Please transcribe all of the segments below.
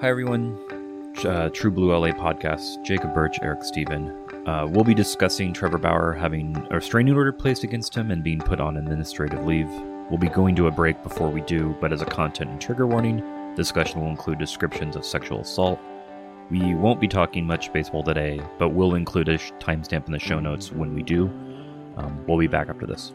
Hi, everyone. Uh, True Blue LA podcast. Jacob Birch, Eric Stephen. Uh, we'll be discussing Trevor Bauer having a restraining order placed against him and being put on administrative leave. We'll be going to a break before we do, but as a content and trigger warning, discussion will include descriptions of sexual assault. We won't be talking much baseball today, but we'll include a timestamp in the show notes when we do. Um, we'll be back after this.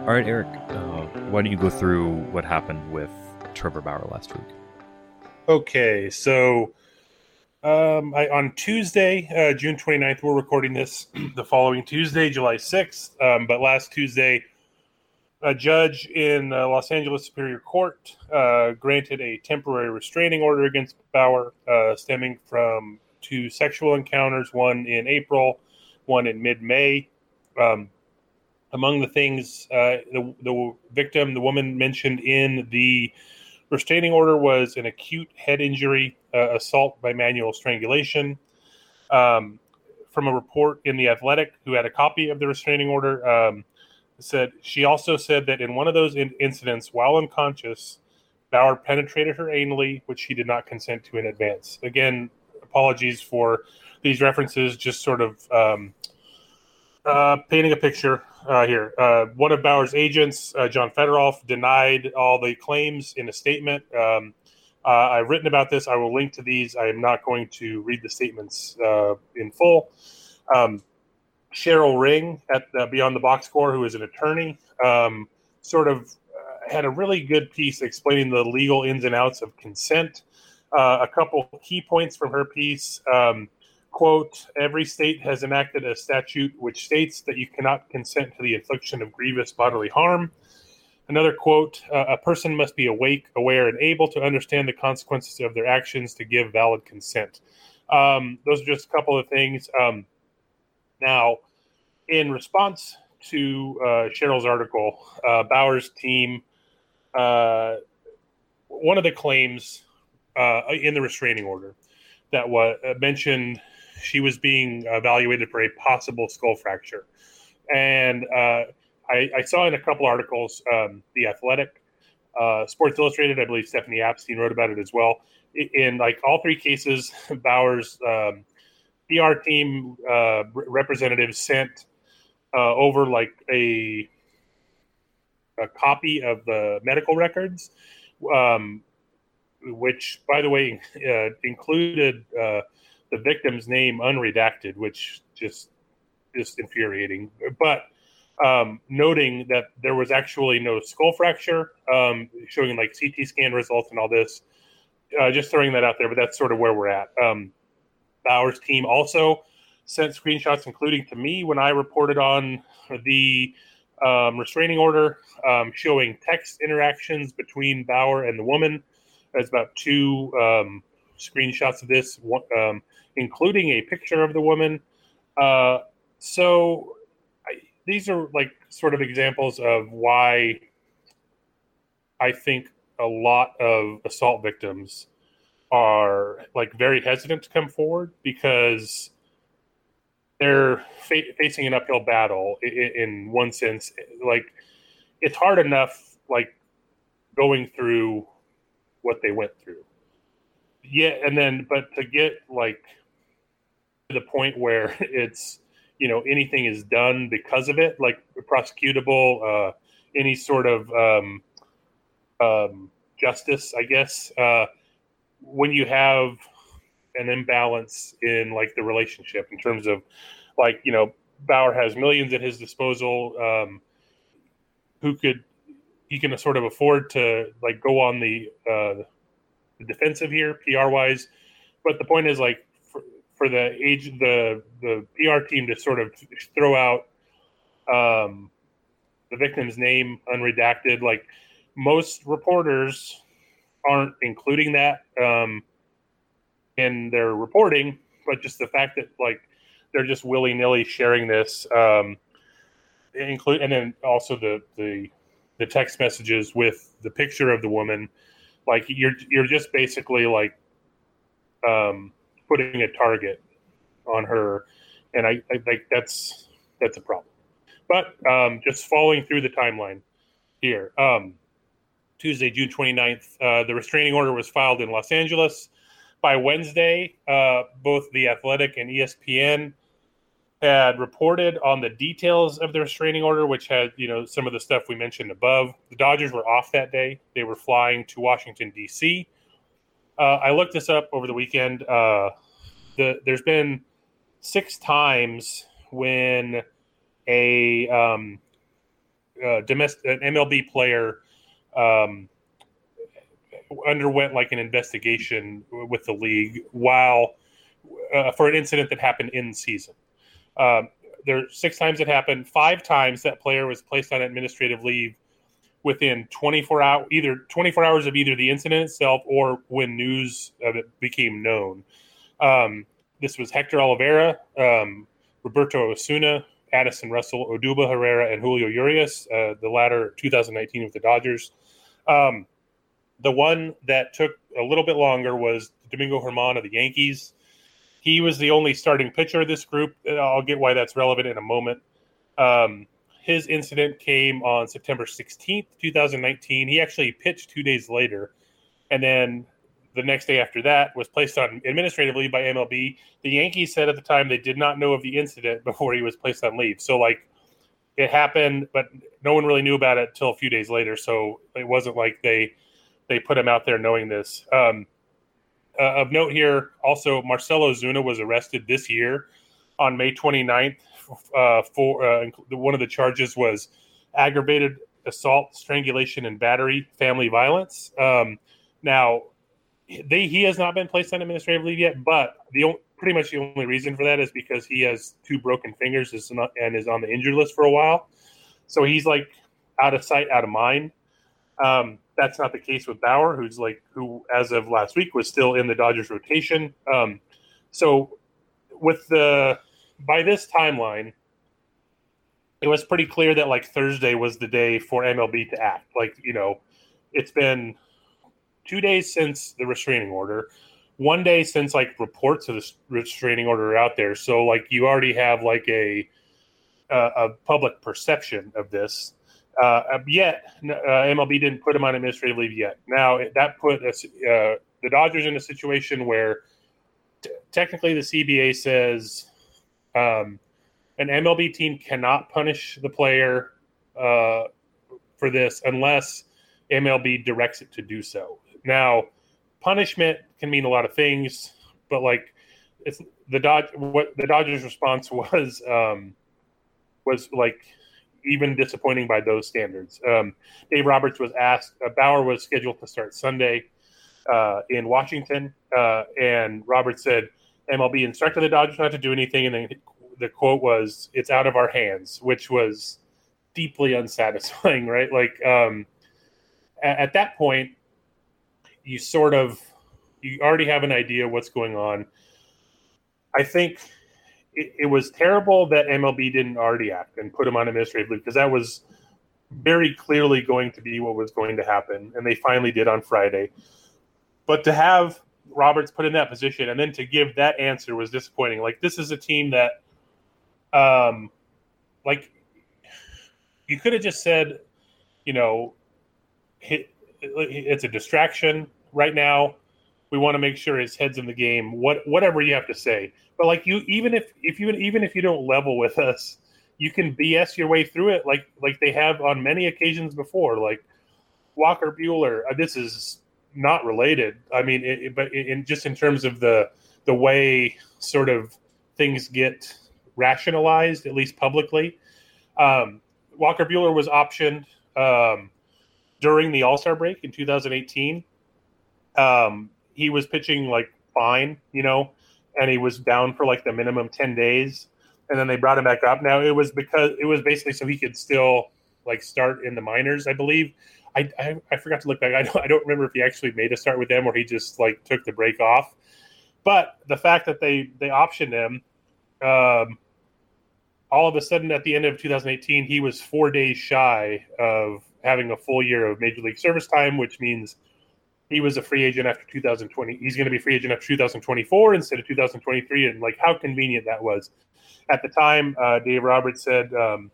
All right, Eric, uh, why don't you go through what happened with Trevor Bauer last week? Okay, so um, I, on Tuesday, uh, June 29th, we're recording this the following Tuesday, July 6th. Um, but last Tuesday, a judge in uh, Los Angeles Superior Court uh, granted a temporary restraining order against Bauer, uh, stemming from two sexual encounters, one in April, one in mid May. Um, among the things uh, the, the victim, the woman mentioned in the restraining order, was an acute head injury, uh, assault by manual strangulation. Um, from a report in the Athletic, who had a copy of the restraining order, um, said she also said that in one of those in- incidents, while unconscious, Bauer penetrated her anally, which she did not consent to in advance. Again, apologies for these references, just sort of um, uh, painting a picture uh, here. Uh, one of Bauer's agents, uh, Jon Fetterolf, denied all the claims in a statement. Um, uh, I've written about this. I will link to these. I am not going to read the statements uh, in full. Um, Cheryl Ring at the Beyond the Box Score, who is an attorney, um, sort of uh, had a really good piece explaining the legal ins and outs of consent. A couple key points from her piece. Um, quote, every state has enacted a statute which states that you cannot consent to the infliction of grievous bodily harm. Another quote, uh, a person must be awake, aware, and able to understand the consequences of their actions to give valid consent. Um, those are just a couple of things. Um, now, in response to uh, Cheryl's article, uh, Bauer's team, uh, one of the claims uh, in the restraining order that was mentioned she was being evaluated for a possible skull fracture. And uh, I, I, saw in a couple articles, um, The Athletic, uh, Sports Illustrated, I believe Stephanie Apstein wrote about it as well. In like all three cases, Bauer's um, PR team uh, representatives sent uh, over like a a copy of the medical records, um, which, by the way, uh, included uh, the victim's name unredacted, which just just infuriating. But um, noting that there was actually no skull fracture, um, showing like CT scan results and all this. Uh, just throwing that out there, but that's sort of where we're at. Um, Bauer's team also sent screenshots, including to me when I reported on the um, restraining order, um, showing text interactions between Bauer and the woman. There's about two um, screenshots of this, um, including a picture of the woman. Uh, so I, these are like sort of examples of why I think a lot of assault victims are like very hesitant to come forward because they're fa- facing an uphill battle in, in, one sense like it's hard enough like going through what they went through yeah and then but to get like to the point where it's you know anything is done because of it like prosecutable uh any sort of um um justice i guess uh when you have an imbalance in like the relationship in terms of like you know Bauer has millions at his disposal um who could he can sort of afford to like go on the uh defensive here PR wise but the point is like for, for the age the the PR team to sort of throw out um the victim's name unredacted like most reporters aren't including that um, in their reporting, but just the fact that like they're just willy nilly sharing this, um, include and then also the the the text messages with the picture of the woman, like you're you're just basically like um, putting a target on her, and I, I think that's that's a problem. But um, just following through the timeline here. Um, Tuesday, June 29th. Uh, the restraining order was filed in Los Angeles. By Wednesday, uh, both The Athletic and ESPN had reported on the details of the restraining order, which had you know some of the stuff we mentioned above. The Dodgers were off that day; they were flying to Washington D.C. Uh, I looked this up over the weekend. Uh, the, there's been six times when a um, uh, domestic an MLB player um, underwent like an investigation with the league while uh, for an incident that happened in season. Um, there six times it happened. Five times that player was placed on administrative leave within 24 hours, either 24 hours of either the incident itself or when news of it became known. Um, this was Hector Olivera, um, Roberto Osuna, Addison Russell, Odubel Herrera, and Julio Urias. Uh, the latter 2019 with the Dodgers. Um, the one that took a little bit longer was Domingo Germán of the Yankees. He was the only starting pitcher of this group. I'll get why that's relevant in a moment. Um, his incident came on September 16th, 2019. He actually pitched two days later. And then the next day after that was placed on administrative leave by MLB. The Yankees said at the time they did not know of the incident before he was placed on leave. So, like, it happened, but no one really knew about it until a few days later. So it wasn't like they they put him out there knowing this. Um, uh, of note here, also Marcell Ozuna was arrested this year on May 29th uh, for uh, one of the charges was aggravated assault, strangulation, and battery, family violence. Um, now, they he has not been placed on administrative leave yet, but the pretty much the only reason for that is because he has two broken fingers and is on the injured list for a while. So he's like out of sight, out of mind. Um, that's not the case with Bauer, who's like who as of last week was still in the Dodgers rotation. Um, so with the by this timeline, it was pretty clear that like Thursday was the day for MLB to act. Like you know, it's been two days since the restraining order one day since like reports of the restraining order out there. So like you already have like a uh, a public perception of this. Uh, yet uh, MLB didn't put him on administrative leave yet. Now that put us, uh, the Dodgers in a situation where t- technically the CBA says um, an MLB team cannot punish the player uh, for this unless MLB directs it to do so. Now punishment can mean a lot of things, but like it's the Dodge. What the Dodgers' response was um, was like even disappointing by those standards. Um, Dave Roberts was asked. Uh, Bauer was scheduled to start Sunday uh, in Washington, uh, and Roberts said MLB instructed the Dodgers not to do anything, and then the quote was, "It's out of our hands," which was deeply unsatisfying, right? Like um, at, at that point, you sort of you already have an idea what's going on. I think it, it, was terrible that MLB didn't already act and put him on administrative leave because that was very clearly going to be what was going to happen, and they finally did on Friday. But to have Roberts put in that position and then to give that answer was disappointing. Like this is a team that, um, like you could have just said, you know, it's a distraction right now. We want to make sure his head's in the game. What whatever you have to say, but like you, even if if you even if you don't level with us, you can BS your way through it, like like they have on many occasions before. Like Walker Buehler, uh, this is not related. I mean, it, it, but in just in terms of the the way sort of things get rationalized, at least publicly. Um, Walker Buehler was optioned um, during the All Star break in 2018. Um, he was pitching like fine, you know, and he was down for like the minimum 10 days. And then they brought him back up. Now it was because it was basically so he could still like start in the minors, I believe. I, I, I forgot to look back. I don't, I don't remember if he actually made a start with them or he just like took the break off. But the fact that they they optioned him, um, all of a sudden at the end of 2018, he was four days shy of having a full year of major league service time, which means he was a free agent after 2020. He's going to be free agent after 2024 instead of 2023. And like how convenient that was. At the time, uh, Dave Roberts said, um,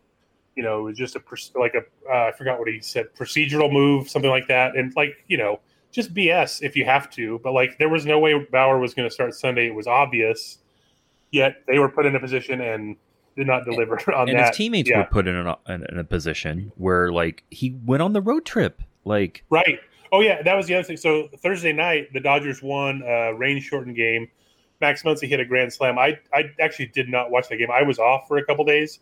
you know, it was just a like a uh, I forgot what he said, procedural move, something like that, and like you know, just BS if you have to. But like, there was no way Bauer was going to start Sunday. It was obvious. Yet they were put in a position and did not deliver on and that. And his teammates yeah. were put in a, in a position where like he went on the road trip, like right. Oh yeah, that was the other thing. So Thursday night, the Dodgers won a rain shortened game. Max Muncy hit a grand slam. I I actually did not watch that game. I was off for a couple days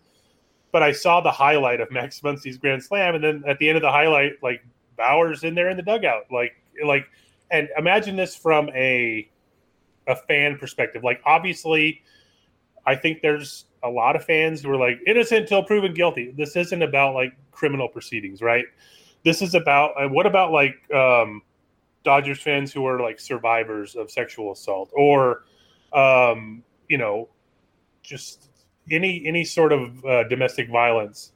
but I saw the highlight of Max Muncy's grand slam, and then at the end of the highlight, like Bauer's in there in the dugout, like like, and imagine this from a a fan perspective. Like obviously, I think there's a lot of fans who are like innocent until proven guilty. This isn't about like criminal proceedings, right? This is about uh, what about like um, Dodgers fans who are like survivors of sexual assault or um, you know just any any sort of uh, domestic violence.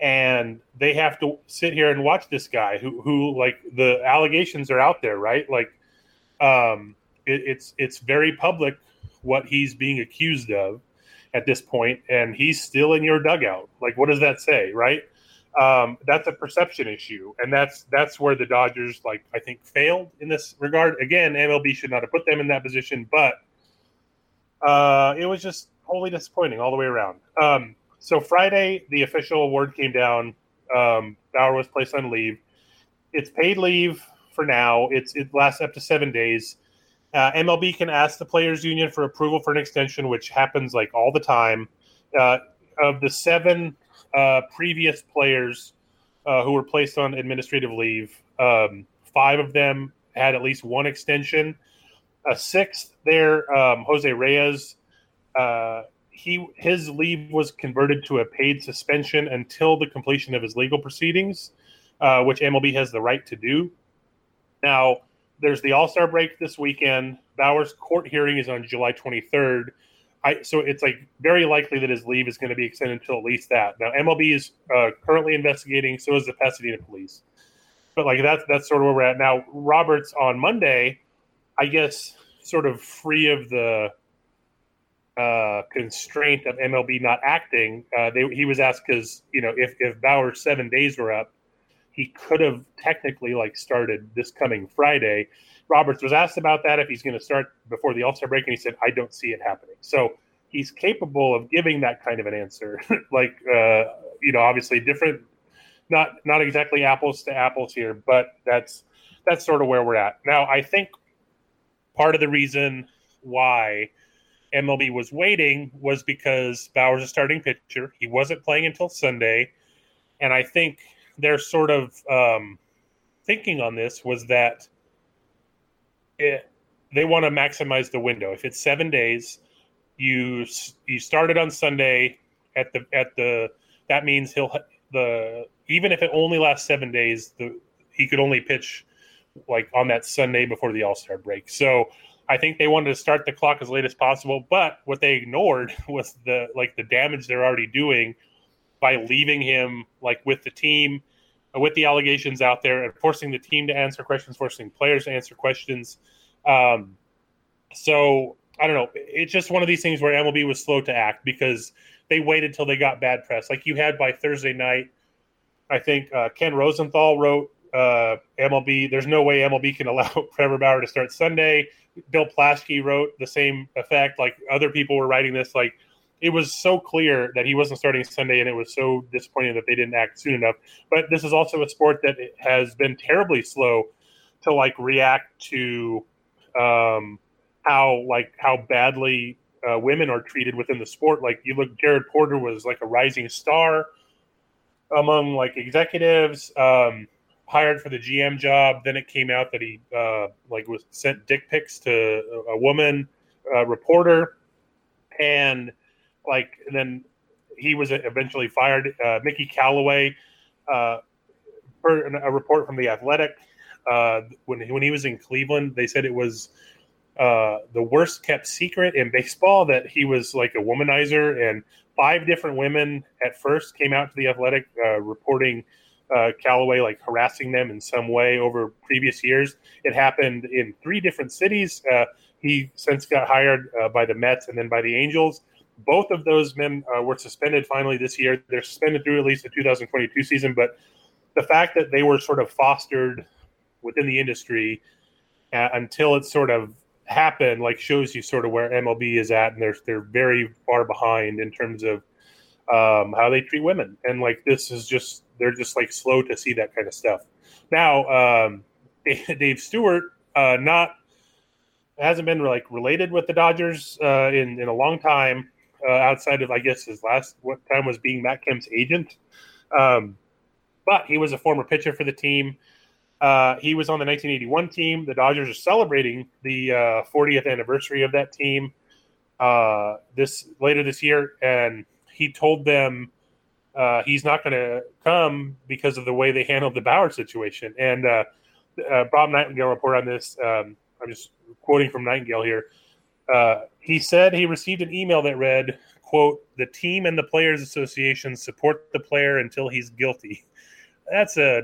And they have to sit here and watch this guy who who like the allegations are out there right? Like um it, it's it's very public what he's being accused of at this point and he's still in your dugout. Like what does that say right um that's a perception issue and that's that's where the dodgers like i think failed in this regard again mlb should not have put them in that position but uh it was just wholly disappointing all the way around. Um, so Friday, the official award came down. Um, Bauer was placed on leave. It's paid leave for now. It's it lasts up to seven days. Uh, MLB can ask the players' union for approval for an extension, which happens like all the time. Uh, of the seven uh, previous players uh, who were placed on administrative leave, um, five of them had at least one extension. A sixth there, um, Jose Reyes, uh, he his leave was converted to a paid suspension until the completion of his legal proceedings, uh, which MLB has the right to do. Now, there's the All Star break this weekend. Bauer's court hearing is on July 23rd. I, so it's like very likely that his leave is going to be extended until at least that. Now, MLB is uh, currently investigating. So is the Pasadena police. But like that's that's sort of where we're at now. Roberts on Monday, I guess, sort of free of the uh, constraint of MLB not acting, uh, they, he was asked because you know if if Bauer's seven days were up, he could have technically like started this coming Friday. Roberts was asked about that if he's going to start before the All Star break, and he said, "I don't see it happening." So he's capable of giving that kind of an answer. like uh, you know, obviously different, not not exactly apples to apples here, but that's that's sort of where we're at now. I think part of the reason why MLB was waiting was because Bauer's a starting pitcher. He wasn't playing until Sunday, and I think their sort of um, thinking on this was that it, they want to maximize the window. If it's seven days, you you started on Sunday at the at the that means he'll the even if it only lasts seven days, the he could only pitch like on that Sunday before the All Star break. So I think they wanted to start the clock as late as possible. But what they ignored was the like the damage they're already doing by leaving him like with the team, uh, with the allegations out there, and forcing the team to answer questions, forcing players to answer questions. Um, so I don't know. It's just one of these things where MLB was slow to act because they waited till they got bad press. Like you had by Thursday night, I think uh, Ken Rosenthal wrote uh, MLB. There's no way MLB can allow Trevor Bauer to start Sunday. Bill Plaschke wrote the same effect. Like other people were writing this. Like it was so clear that he wasn't starting Sunday, and it was so disappointing that they didn't act soon enough. But this is also a sport that has been terribly slow to like react to um, how like how badly uh, women are treated within the sport. Like you look, Jared Porter was like a rising star among like executives. Um, hired for the GM job. Then it came out that he uh, like was sent dick pics to a, a woman uh, reporter, and like then he was eventually fired. Uh, Mickey Callaway, uh, a report from the Athletic, uh, when when he was in Cleveland, they said it was uh, the worst kept secret in baseball that he was like a womanizer, and five different women at first came out to the Athletic uh, reporting uh, Callaway like harassing them in some way over previous years. It happened in three different cities. Uh, he since got hired by the Mets and then by the Angels. Both of those men uh, were suspended finally this year. They're suspended through at least the 2022 season. But the fact that they were sort of fostered within the industry uh, until it sort of happened, like shows you sort of where MLB is at, and they're they're very far behind in terms of um, how they treat women. And like this is just they're just like slow to see that kind of stuff. Now, um, Dave Stewart, uh, not hasn't been like related with the Dodgers uh, in in a long time. Uh, outside of I guess his last what time was being Matt Kemp's agent, um, but he was a former pitcher for the team. Uh, he was on the 1981 team. The Dodgers are celebrating the 40th uh, anniversary of that team uh, this later this year, and he told them uh, he's not going to come because of the way they handled the Bauer situation. And uh, Bob Nightingale reported on this. Um, I'm just quoting from Nightingale here. Uh, he said he received an email that read, "quote The team and the players' association support the player until he's guilty." That's a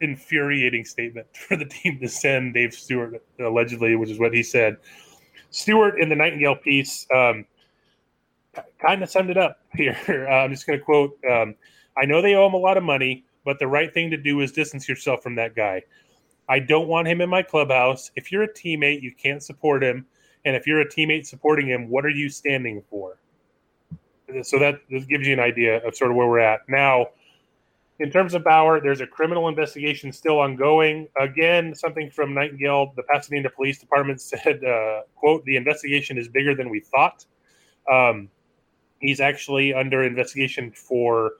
infuriating statement for the team to send Dave Stewart allegedly, which is what he said. Stewart in the Nightingale piece. Um, kind of summed it up here. Uh, I'm just going to quote um, I know they owe him a lot of money, but the right thing to do is distance yourself from that guy. I don't want him in my clubhouse. If you're a teammate, you can't support him. And if you're a teammate supporting him, what are you standing for? So that this gives you an idea of sort of where we're at. Now, in terms of Bauer, there's a criminal investigation still ongoing. Again, something from Nightingale, the Pasadena Police Department said, uh, quote, the investigation is bigger than we thought. Um, He's actually under investigation for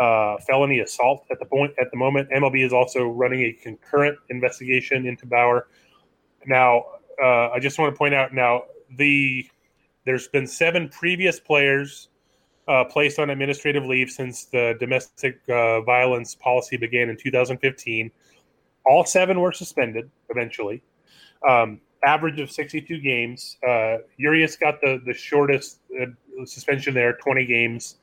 uh, felony assault at the point at the moment. MLB is also running a concurrent investigation into Bauer. Now, uh, I just want to point out now the there's been seven previous players uh, placed on administrative leave since the domestic uh, violence policy began in 2015. All seven were suspended eventually. Um, average of 62 games. Uh, Urias got the the shortest uh, suspension there, 20 games.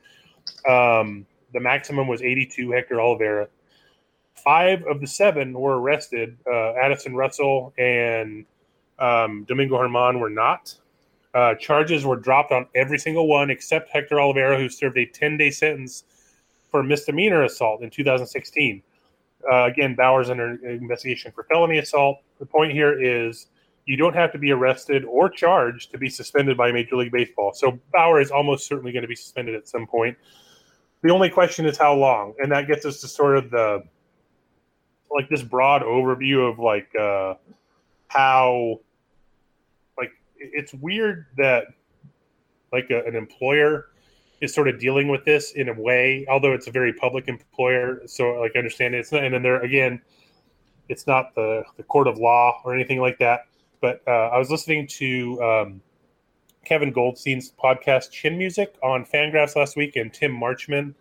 Um, the maximum was 82. Hector Olivera. Five of the seven were arrested. Uh, Addison Russell and um, Domingo Germán were not. Uh, charges were dropped on every single one except Hector Olivera, who served a 10 day sentence for misdemeanor assault in 2016. Uh, again, Bauer's under investigation for felony assault. The point here is you don't have to be arrested or charged to be suspended by Major League Baseball. So Bauer is almost certainly going to be suspended at some point. The only question is how long, and that gets us to sort of the like this broad overview of like uh, how it's weird that like a, an employer is sort of dealing with this in a way, although it's a very public employer. So like I understand it. it's not, and then there again, it's not the the court of law or anything like that. But uh, I was listening to um, Kevin Goldstein's podcast Chin Music on Fangraphs last week, and Tim Marchman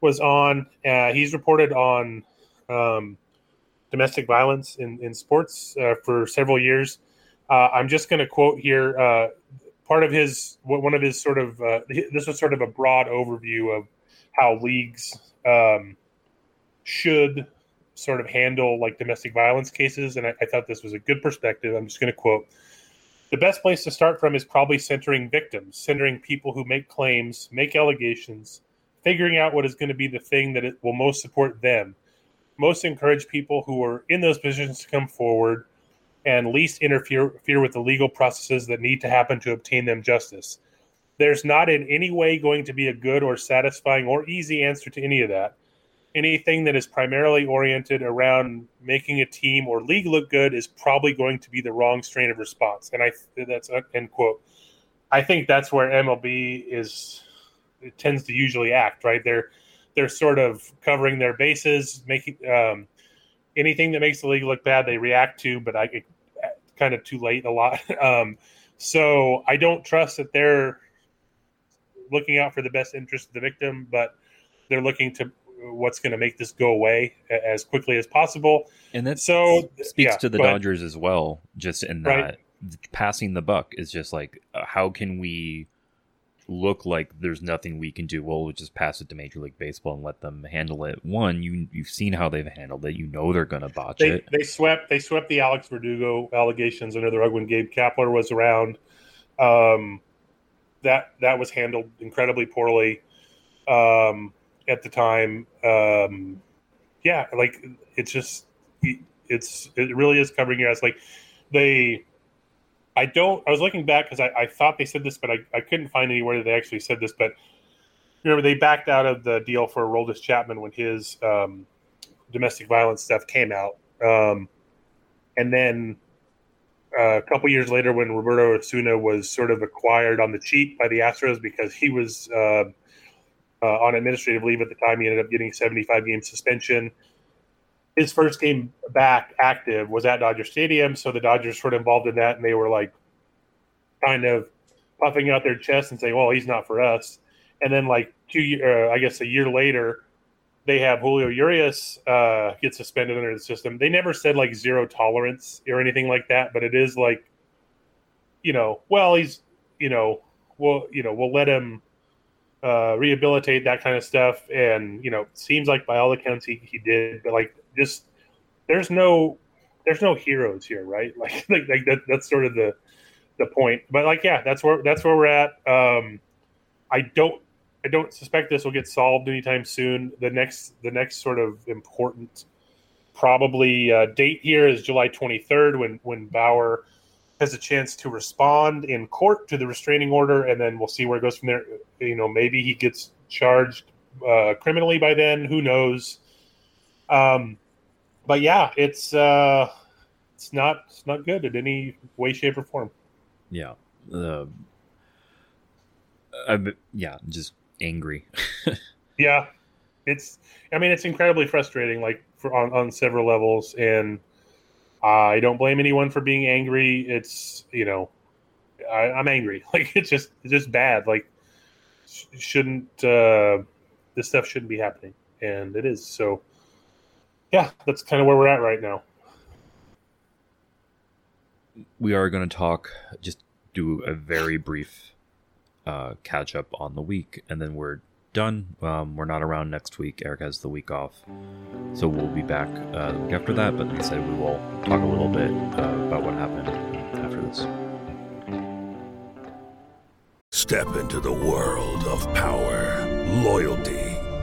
was on. Uh, he's reported on um, domestic violence in in sports uh, for several years. Uh, I'm just going to quote here uh, part of his one of his sort of uh, this was sort of a broad overview of how leagues um, should sort of handle like domestic violence cases, and I, I thought this was a good perspective. I'm just going to quote. The best place to start from is probably centering victims, centering people who make claims, make allegations, figuring out what is going to be the thing that it will most support them. Most encourage people who are in those positions to come forward and least interfere, with the legal processes that need to happen to obtain them justice. There's not in any way going to be a good or satisfying or easy answer to any of that anything that is primarily oriented around making a team or league look good is probably going to be the wrong strain of response. And I that's end quote. I think that's where MLB is it tends to usually act right. They're they're sort of covering their bases, making um, anything that makes the league look bad. They react to, but I kind of too late a lot. Um, so I don't trust that they're looking out for the best interest of the victim, but they're looking to what's going to make this go away as quickly as possible. And that so speaks yeah, to the Dodgers as well. Just in that Right. passing the buck is just like, uh, how can we look like there's nothing we can do? Well, we'll just pass it to Major League Baseball and let them handle it. One, you you've seen how they've handled it. You know they're going to botch They, it. they swept they swept the Alex Verdugo allegations under the rug when Gabe Kapler was around. Um, that that was handled incredibly poorly um, at the time. Um, yeah, like it's just it's it really is covering your ass. Like they, I don't. I was looking back because I, I thought they said this, but I, I couldn't find anywhere that they actually said this. But remember, they backed out of the deal for Aroldis Chapman when his um, domestic violence stuff came out, um, and then uh, a couple years later, when Roberto Osuna was sort of acquired on the cheap by the Astros because he was uh, uh, on administrative leave at the time, he ended up getting 75 game suspension. His first game back active was at Dodger Stadium, so the Dodgers sort of involved in that, and they were like kind of puffing out their chest and saying, "Well, he's not for us." And then, like two, uh, I guess, a year later, they have Julio Urias uh, get suspended under the system. They never said like zero tolerance or anything like that, but it is like, you know, well, he's, you know, we'll, you know, we'll let him uh, rehabilitate that kind of stuff, and you know, seems like by all accounts he, he did, but like just there's no there's no heroes here, right? Like like, like that that's sort of the the point. But like yeah, that's where that's where we're at. Um, I don't I don't suspect this will get solved anytime soon. The next the next sort of important probably uh, date here is July 23rd when when Bauer has a chance to respond in court to the restraining order, and then we'll see where it goes from there. You know, maybe he gets charged uh, criminally by then. Who knows? Um, but yeah, it's uh, it's not it's not good in any way, shape, or form. Yeah. Uh, I'm, yeah, just angry. Yeah, it's. I mean, it's incredibly frustrating, like for on on several levels, and I don't blame anyone for being angry. It's you know, I, I'm angry. Like it's just it's just bad. Like sh- shouldn't uh, this stuff shouldn't be happening, and it is. So yeah, that's kind of where we're at right now. we are going to talk, just do a very brief uh, catch up on the week, and then we're done. Um, we're not around next week. Eric has the week off, so we'll be back uh, the week after that. But like I said, we will talk a little bit uh, about what happened after this. Step into the world of power, loyalty,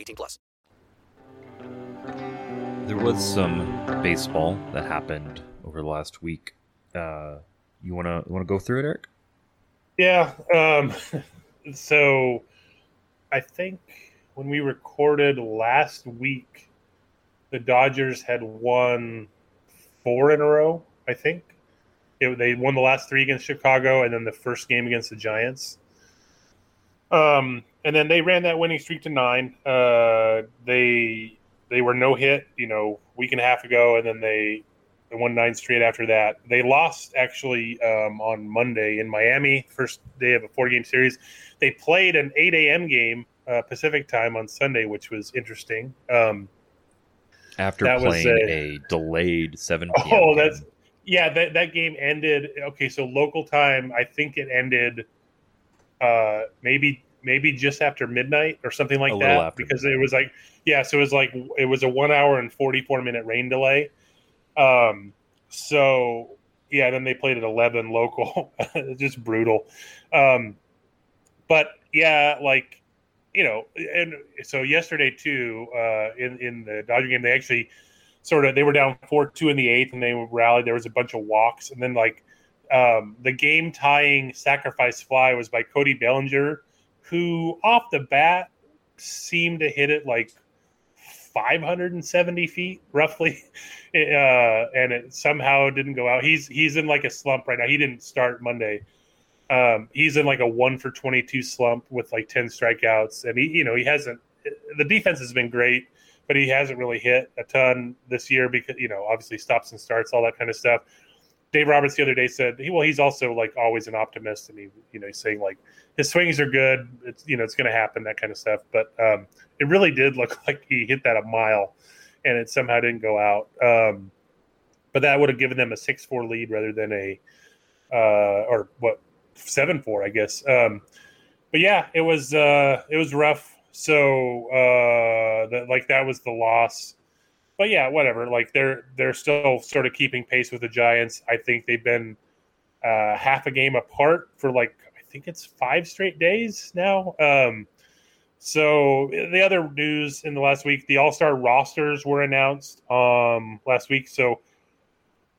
18 plus. There was some baseball that happened over the last week. Uh, you wanna wanna go through it, Eric? Yeah. Um, so I think when we recorded last week, the Dodgers had won four in a row. I think it, they won the last three against Chicago, and then the first game against the Giants. Um, and then they ran that winning streak to nine. Uh, they they were no hit, you know, week and a half ago, and then they they won nine straight after that. They lost actually um, on Monday in Miami, first day of a four game series. They played an eight a.m. game uh, Pacific time on Sunday, which was interesting. Um, After playing a- a, delayed 7 p.m. Oh, that's yeah. That that game ended. Okay, so local time. I think it ended. Uh, maybe maybe just after midnight or something like A that after because it was like yeah. So it was like it was a one hour and forty four minute rain delay. Um. So yeah, then they played at eleven local. just brutal. Um. But yeah, like you know, and so yesterday too, uh, in in the Dodger game, they actually sort of they were down four two in the eighth, and they rallied. There was a bunch of walks, and then like um, the game tying sacrifice fly was by Cody Bellinger, who off the bat seemed to hit it like 570 feet roughly, uh, and it somehow didn't go out. He's he's in like a slump right now. He didn't start Monday. Um, he's in like a one for 22 slump with like 10 strikeouts, and he you know he hasn't. The defense has been great, but he hasn't really hit a ton this year because you know obviously stops and starts all that kind of stuff. Dave Roberts the other day said, well, he's also like always an optimist, and he, you know, he's saying like his swings are good. It's you know it's going to happen that kind of stuff. But um, it really did look like he hit that a mile, and it somehow didn't go out. Um, but that would have given them a six four lead rather than a uh, or what seven four, I guess. Um, but yeah, it was uh, it was rough. So uh, that like that was the loss but yeah, whatever. Like they're they're still sort of keeping pace with the Giants. I think they've been uh, half a game apart for like I think it's five straight days now. Um, so the other news in the last week, the All Star rosters were announced um, last week. So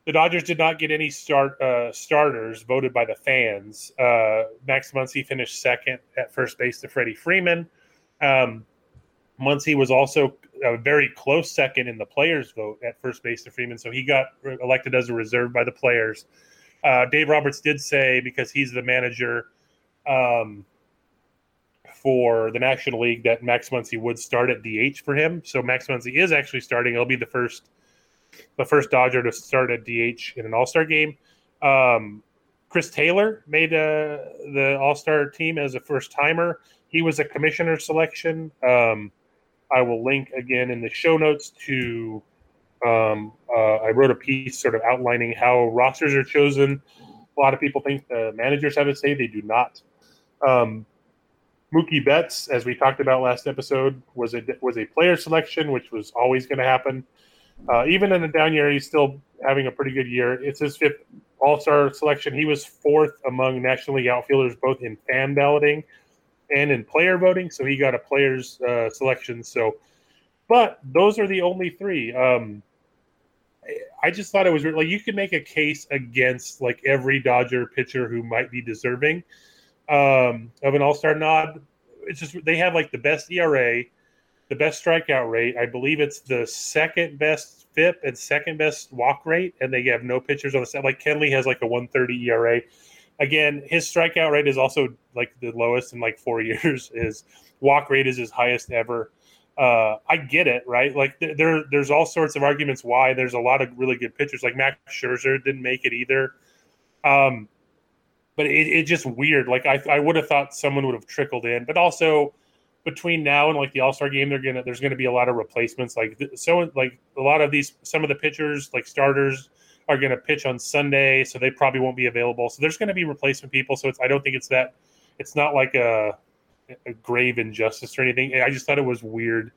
the Dodgers did not get any start uh, starters voted by the fans. Uh, Max Muncy finished second at first base to Freddie Freeman. Um, Muncy was also a very close second in the players' vote at first base to Freeman, so he got elected as a reserve by the players. Uh, Dave Roberts did say because he's the manager um, for the National League that Max Muncy would start at DH for him. So Max Muncy is actually starting. He'll be the first the first Dodger to start at DH in an All Star game. Um, Chris Taylor made uh, the All Star team as a first timer. He was a commissioner selection. Um, I will link again in the show notes to. Um, uh, I wrote a piece sort of outlining how rosters are chosen. A lot of people think the managers have a say. They do not. Um, Mookie Betts, as we talked about last episode, was a was a player selection, which was always going to happen. Uh, even in a down year, he's still having a pretty good year. It's his fifth All Star selection. He was fourth among National League outfielders, both in fan balloting and in player voting. So he got a players uh, selection. So, but those are the only three. Um, I just thought it was like you could make a case against like every Dodger pitcher who might be deserving um, of an All Star nod. It's just they have like the best ERA, the best strikeout rate. I believe it's the second best FIP and second best walk rate, and they have no pitchers on the set. Like Kenley has like a 130 ERA. Again, his strikeout rate is also like the lowest in like four years. His walk rate is his highest ever. uh, I get it, right? Like th- there, there's all sorts of arguments why there's a lot of really good pitchers. Like Max Scherzer didn't make it either. Um, but it, it's just weird. Like I, I would have thought someone would have trickled in, but also between now and like the All Star game, they're gonna there's gonna be a lot of replacements. Like so, like a lot of these, some of the pitchers, like starters, are gonna pitch on Sunday, so they probably won't be available. So there's gonna be replacement people. So it's I don't think it's that. It's not like a, a grave injustice or anything. I just thought it was weird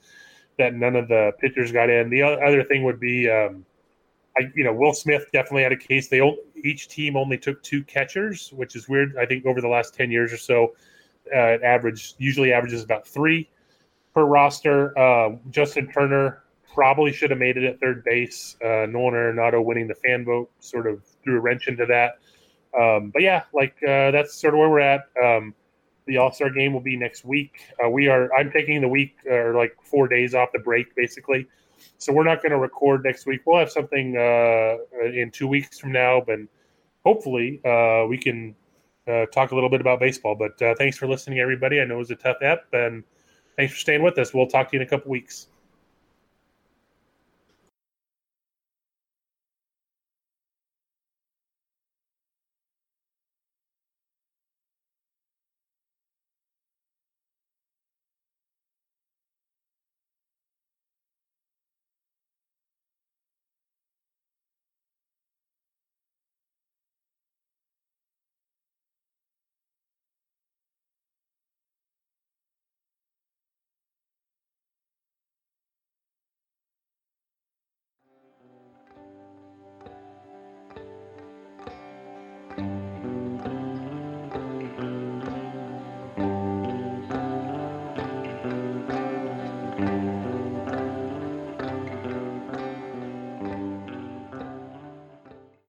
that none of the pitchers got in. The other thing would be. Um, I, you know, Will Smith definitely had a case. They each team only took two catchers, which is weird. I think over the last ten years or so, uh, average usually averages about three per roster. Uh, Justin Turner probably should have made it at third base. Uh, Nolan Arenado winning the fan vote sort of threw a wrench into that. Um, but yeah, like uh, that's sort of where we're at. Um, the All Star game will be next week. Uh, we are. I'm taking the week or like four days off the break, basically. So we're not going to record next week. We'll have something uh, in two weeks from now, but hopefully uh, we can uh, talk a little bit about baseball. But thanks for listening, everybody. I know it was a tough ep, and thanks for staying with us. We'll talk to you in a couple weeks.